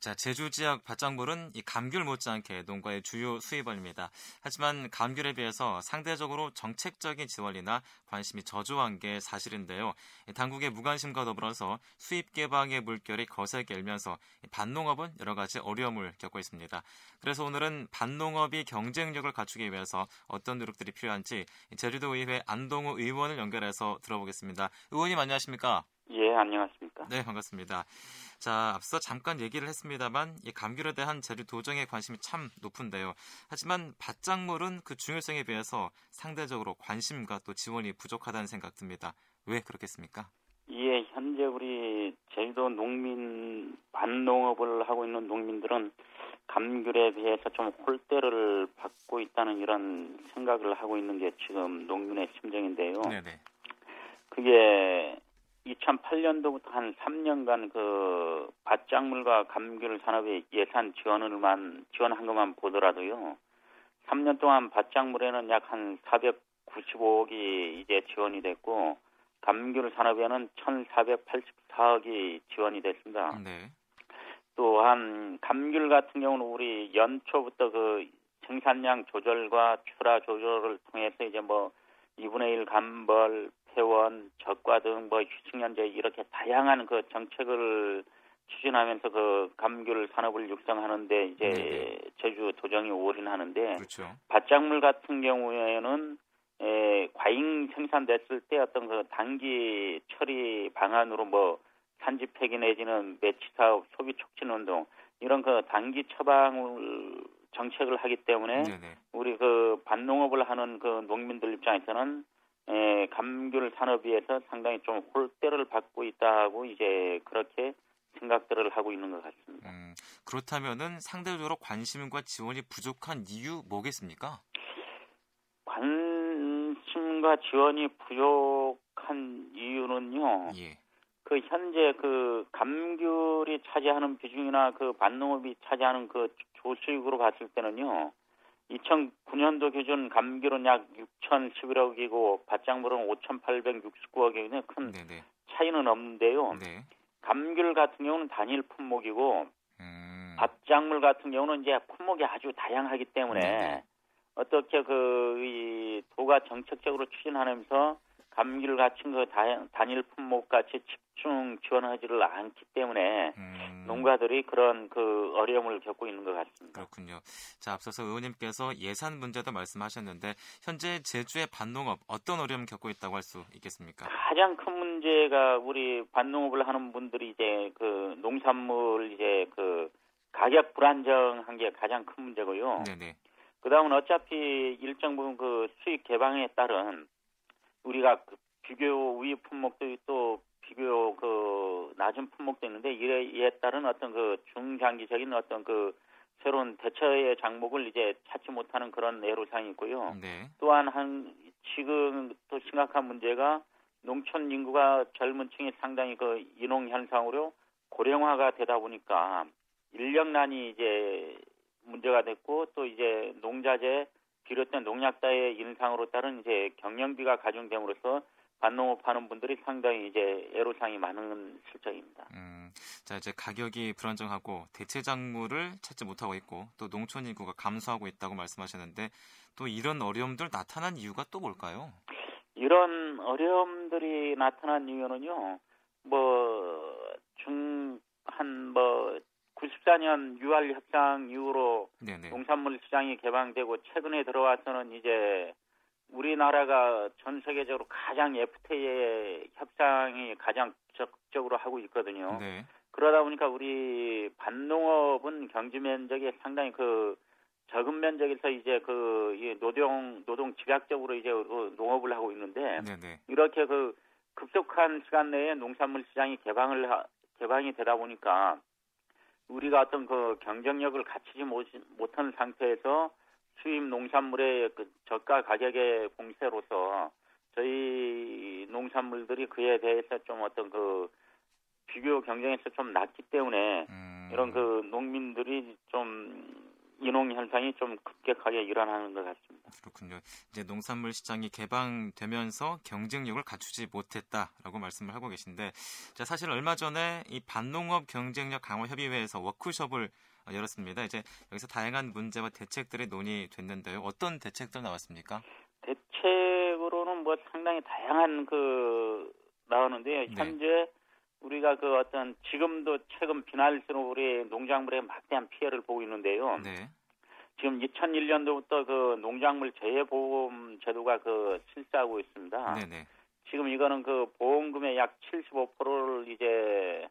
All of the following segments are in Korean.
자, 제주 지역 밭작물은 이 감귤 못지않게 농가의 주요 수입원입니다. 하지만 감귤에 비해서 상대적으로 정책적인 지원이나 관심이 저조한 게 사실인데요. 당국의 무관심과 더불어서 수입 개방의 물결이 거세게 일면서 밭농업은 여러 가지 어려움을 겪고 있습니다. 그래서 오늘은 밭농업이 경쟁력을 갖추기 위해서 어떤 노력들이 필요한지 제주도 의회 안동우 의원을 연결해서 들어보겠습니다. 의원님 안녕하십니까? 예, 안녕하십니까? 네, 반갑습니다. 자, 앞서 잠깐 얘기를 했습니다만 이 감귤에 대한 제주 도정의 관심이 참 높은데요. 하지만 밭작물은 그 중요성에 비해서 상대적으로 관심과 또 지원이 부족하다는 생각 듭니다. 왜 그렇겠습니까? 예, 현재 우리 제주도 농민 밭농업을 하고 있는 농민들은 감귤에 비해서 좀 홀대를 받고 있다는 이런 생각을 하고 있는 게 지금 농민의 심정인데요. 네네. 그게 2008년도부터 한 3년간 그 밭작물과 감귤 산업의 예산 지원을만 지원한 것만 보더라도요. 3년 동안 밭작물에는 약 한 495억이 이제 지원이 됐고 감귤 산업에는 1,484억이 지원이 됐습니다. 네. 또한 감귤 같은 경우는 우리 연초부터 그 생산량 조절과 출하 조절을 통해서 이제 뭐 2분의 1 감벌, 폐원, 적과 등뭐 휴식연재 이렇게 다양한 그 정책을 추진하면서 그 감귤 산업을 육성하는데 이제 네네. 제주 도정이 올인하는데 그렇죠. 밭작물 같은 경우에는 에, 과잉 생산됐을 때 어떤 그 단기 처리 방안으로 뭐 산지 폐기 내지는 매치 사업, 소비 촉진 운동 이런 그 단기 처방을 정책을 하기 때문에 네네. 우리 그 밭농업을 하는 그 농민들 입장에서는 에, 감귤 산업에서 상당히 좀 홀대를 받고 있다고 이제 그렇게 생각들을 하고 있는 것 같습니다. 음, 그렇다면은 상대적으로 관심과 지원이 부족한 이유 뭐겠습니까? 관심과 지원이 부족한 이유는요. 예. 그 현재 그 감귤이 차지하는 비중이나 그 밭농업이 차지하는 그 조수익으로 봤을 때는요. 2009년도 기준 감귤은 약 6,011억이고 밭작물은 5,869억이거든요. 큰 네네. 차이는 없는데요. 네. 감귤 같은 경우는 단일 품목이고 음. 밭작물 같은 경우는 이제 품목이 아주 다양하기 때문에 네네. 어떻게 그이 도가 정책적으로 추진하면서 감귤 같은 그 다- 단일 품목 같이 집중 지원하지를 않기 때문에 음. 농가들이 그런 그 어려움을 겪고 있는 것 같습니다. 그렇군요. 자, 앞서서 의원님께서 예산 문제도 말씀하셨는데 현재 제주의 밭농업 어떤 어려움 겪고 있다고 할 수 있겠습니까? 가장 큰 문제가 우리 밭농업을 하는 분들이 이제 그 농산물 이제 그 가격 불안정한 게 가장 큰 문제고요. 네네. 그다음은 어차피 일정 부분 그 수익 개방에 따른 우리가 그 비교 우위 품목도 또 낮은 품목도 있는데 이에, 이에 따른 어떤 그 중장기적인 어떤 그 새로운 대처의 장목을 이제 찾지 못하는 그런 애로사항이 있고요. 네. 또한 한 지금 또 심각한 문제가 농촌 인구가 젊은 층이 상당히 그 인홍 현상으로 고령화가 되다 보니까 인력난이 이제 문제가 됐고 또 이제 농자재 비롯된 농약자의 인상으로 따른 이제 경영비가 가중됨으로써 밭농업 하는 분들이 상당히 이제 애로사항이 많은 실정입니다. 음, 자 이제 가격이 불안정하고 대체 작물을 찾지 못하고 있고 또 농촌 인구가 감소하고 있다고 말씀하셨는데 또 이런 어려움들 나타난 이유가 또 뭘까요? 이런 어려움들이 나타난 이유는요, 뭐, 중, 한, 뭐, 94년 6월 협상 이후로 네네. 농산물 시장이 개방되고 최근에 들어와서는 이제 우리나라가 전 세계적으로 가장 FTA 협상이 가장 적극적으로 하고 있거든요. 네. 그러다 보니까 우리 밭농업은 경지 면적이 상당히 그 적은 면적에서 이제 그이 노동 노동 집약적으로 이제 그 농업을 하고 있는데 네네. 이렇게 그 급속한 시간 내에 농산물 시장이 개방을 하- 개방이 되다 보니까 우리가 어떤 그 경쟁력을 갖추지 못, 못한 상태에서 수입 농산물의 그 저가 가격의 공세로서 저희 농산물들이 그에 대해서 좀 어떤 그 비교 경쟁에서 좀 낮기 때문에 음, 이런 그 농민들이 좀 인홍 현상이 좀 급격하게 일어나는 것 같습니다. 그렇군요. 이제 농산물 시장이 개방되면서 경쟁력을 갖추지 못했다라고 말씀을 하고 계신데, 자, 사실 얼마 전에 이 반농업 경쟁력 강화 협의회에서 워크숍을 열었습니다. 이제 여기서 다양한 문제와 대책들이 논의됐는데요. 어떤 대책들 나왔습니까? 대책으로는 뭐 상당히 다양한 그 나오는데요. 네. 현재 우리가 그 어떤 지금도 최근 비날스로 우리 농작물에 막대한 피해를 보고 있는데요. 네. 지금 2001년도부터 그 농작물 재해보험 제도가 그 실시하고 있습니다. 네네. 지금 이거는 그 보험금의 약 75%를 이제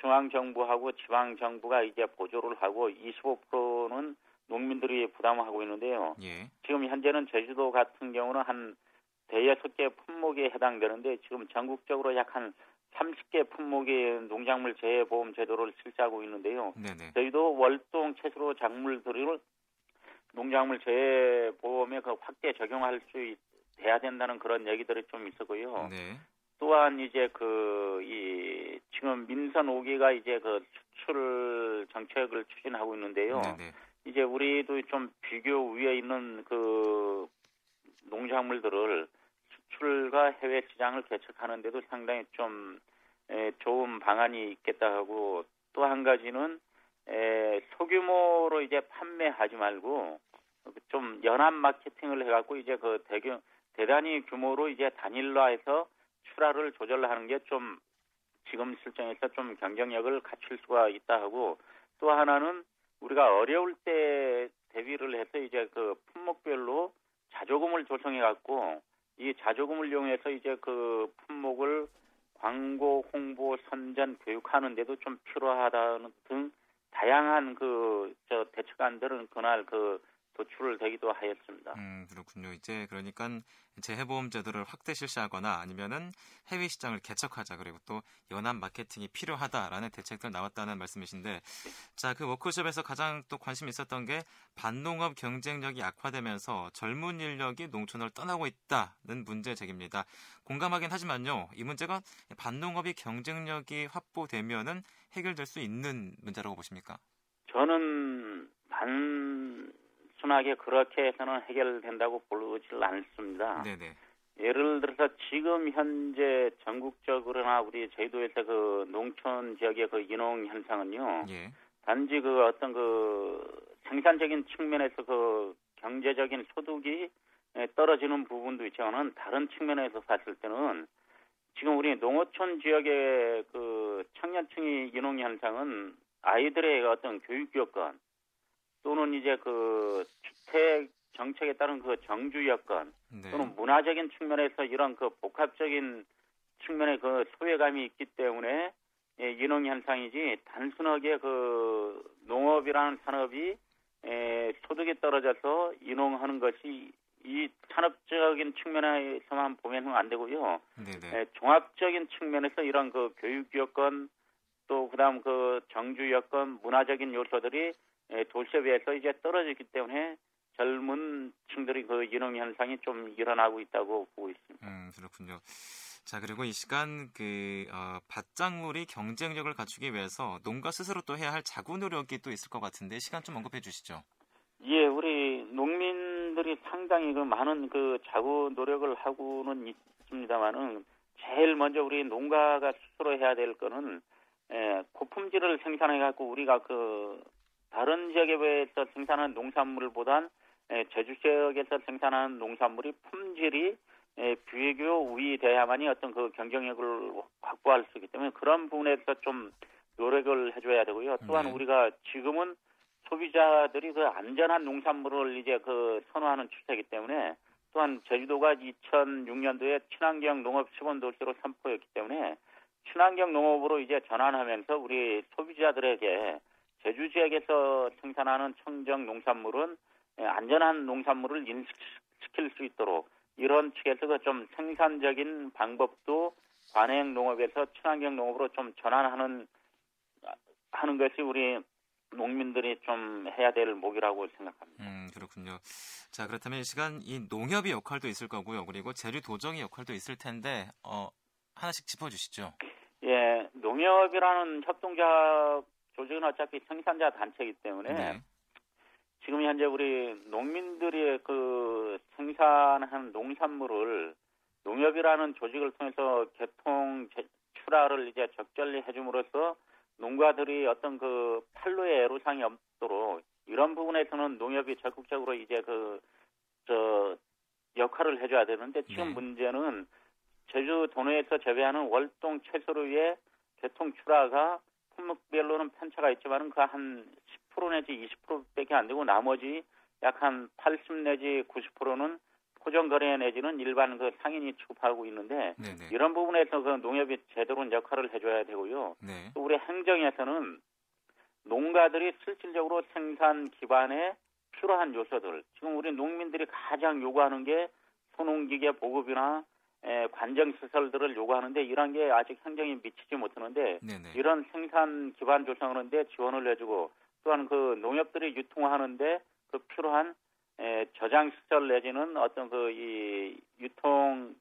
중앙 정부하고 지방 정부가 이제 보조를 하고 25%는 농민들이 부담하고 있는데요. 예. 지금 현재는 제주도 같은 경우는 한 대여섯 개 품목에 해당되는데 지금 전국적으로 약 한 30개 품목의 농작물 재해보험 제도를 실시하고 있는데요. 네네. 저희도 월동 채소로 작물들을 농작물 재해보험에 그 확대 적용할 수 있, 돼야 된다는 그런 얘기들이 좀 있었고요. 네. 또한 이제 그 이 지금 민선 5기가 이제 그 수출 정책을 추진하고 있는데요. 네네. 이제 우리도 좀 비교 위에 있는 그 농작물들을 수출과 해외 시장을 개척하는데도 상당히 좀 에, 좋은 방안이 있겠다 하고 또 한 가지는 에, 소규모로 이제 판매하지 말고 좀 연합 마케팅을 해갖고 이제 그 대규 대단히 규모로 이제 단일화해서 출하를 조절하는 게 좀 지금 실정에서 좀 경쟁력을 갖출 수가 있다 하고 또 하나는 우리가 어려울 때 대비를 해서 이제 그 품목별로 자조금을 조성해 갖고 이 자조금을 이용해서 이제 그 품목을 광고, 홍보, 선전, 교육하는데도 좀 필요하다는 등 다양한 그 저 대책안들은 그날 그 도출을 되기도 하였습니다. 음, 그렇군요. 이제 그러니까 재해보험 제도를 확대 실시하거나 아니면은 해외 시장을 개척하자 그리고 또 연합 마케팅이 필요하다라는 대책들 나왔다는 말씀이신데 자, 그 워크숍에서 가장 또 관심 있었던 게 반농업 경쟁력이 악화되면서 젊은 인력이 농촌을 떠나고 있다는 문제 제기입니다. 공감하긴 하지만요. 이 문제가 반농업이 경쟁력이 확보되면은 해결될 수 있는 문제라고 보십니까? 저는 반 단순하게 그렇게 해서는 해결된다고 보지를 않습니다. 네네. 예를 들어서 지금 현재 전국적으로나 우리 제주도에서 그 농촌 지역의 그 인농 현상은요. 예. 단지 그 어떤 그 생산적인 측면에서 그 경제적인 소득이 떨어지는 부분도 있지만은 다른 측면에서 봤을 때는 지금 우리 농어촌 지역의 그 청년층이 인농 현상은 아이들의 어떤 교육 여건 또는 이제 그 주택 정책에 따른 그 정주 여건 네. 또는 문화적인 측면에서 이런 그 복합적인 측면의 그 소외감이 있기 때문에 예, 인농 현상이지 단순하게 그 농업이라는 산업이 에, 소득이 떨어져서 인농하는 것이 이 산업적인 측면에서만 보면 안 되고요. 에, 종합적인 측면에서 이런 그 교육 여건 또 그다음 그 정주 여건 문화적인 요소들이 예, 도시에 비해서 이제 떨어졌기 때문에 젊은 층들이 그 인흥 현상이 좀 일어나고 있다고 보고 있습니다. 음, 그렇군요. 자, 그리고 이 시간 그 어, 밭작물이 경쟁력을 갖추기 위해서 농가 스스로 또 해야 할 자구 노력이 또 있을 것 같은데 시간 좀 언급해 주시죠. 예, 우리 농민들이 상당히 그 많은 그 자구 노력을 하고는 있습니다만은 제일 먼저 우리 농가가 스스로 해야 될 거는 예, 고품질을 생산해 갖고 우리가 그 다른 지역에 비해서 생산하는 농산물보단 제주 지역에서 생산하는 농산물이 품질이 비교 우위 돼야만이 어떤 그 경쟁력을 확보할 수 있기 때문에 그런 부분에서 좀 노력을 해줘야 되고요. 또한 네. 우리가 지금은 소비자들이 그 안전한 농산물을 이제 그 선호하는 추세이기 때문에 또한 제주도가 2006년도에 친환경 농업 시원 도시로 선포했기 때문에 친환경 농업으로 이제 전환하면서 우리 소비자들에게 제주 지역에서 생산하는 청정 농산물은 예, 안전한 농산물을 인식시킬 수 있도록 이런 측에서 그좀 생산적인 방법도 관행 농업에서 친환경 농업으로 좀 전환하는 하는 것이 우리 농민들이 좀 해야 될 목이라고 생각합니다. 음, 그렇군요. 자, 그렇다면 이 시간 이 농협의 역할도 있을 거고요. 그리고 재료 도정의 역할도 있을 텐데 어, 하나씩 짚어 주시죠. 예, 농협이라는 협동조합 조직은 어차피 생산자 단체이기 때문에 네. 지금 현재 우리 농민들이 그 생산한 농산물을 농협이라는 조직을 통해서 개통 출하를 이제 적절히 해줌으로써 농가들이 어떤 그 판로의 애로상이 없도록 이런 부분에서는 농협이 적극적으로 이제 그 저 역할을 해줘야 되는데 지금 네. 문제는 제주 도내에서 재배하는 월동 채소를 위해 개통 출하가 품목별로는 편차가 있지만은 그한 10% 내지 20%밖에 안 되고 나머지 약 한 80 내지 90%는 포정 거래 내지는 일반 그 상인이 취급하고 있는데 네네. 이런 부분에서 그 농협이 제대로 역할을 해줘야 되고요. 네. 또 우리 행정에서는 농가들이 실질적으로 생산 기반에 필요한 요소들 지금 우리 농민들이 가장 요구하는 게 소농기계 보급이나 에, 관정 시설들을 요구하는데 이런 게 아직 행정이 미치지 못하는데 네네. 이런 생산 기반 조성하는데 지원을 해주고 또한 그 농협들이 유통하는데 그 필요한 에, 저장 시설 내지는 어떤 그 이 유통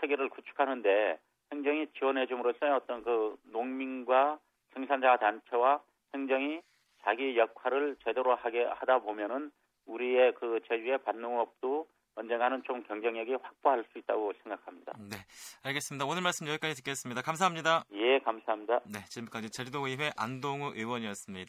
체계를 구축하는데 행정이 지원해줌으로써 어떤 그 농민과 생산자 단체와 행정이 자기 역할을 제대로 하게 하다 보면은 우리의 그 제주의 밭농업도 언젠가는 좀 경쟁력이 확보할 수 있다고 생각합니다. 네. 알겠습니다. 오늘 말씀 여기까지 듣겠습니다. 감사합니다. 예, 감사합니다. 네. 지금까지 제주도 의회 안동우 의원이었습니다.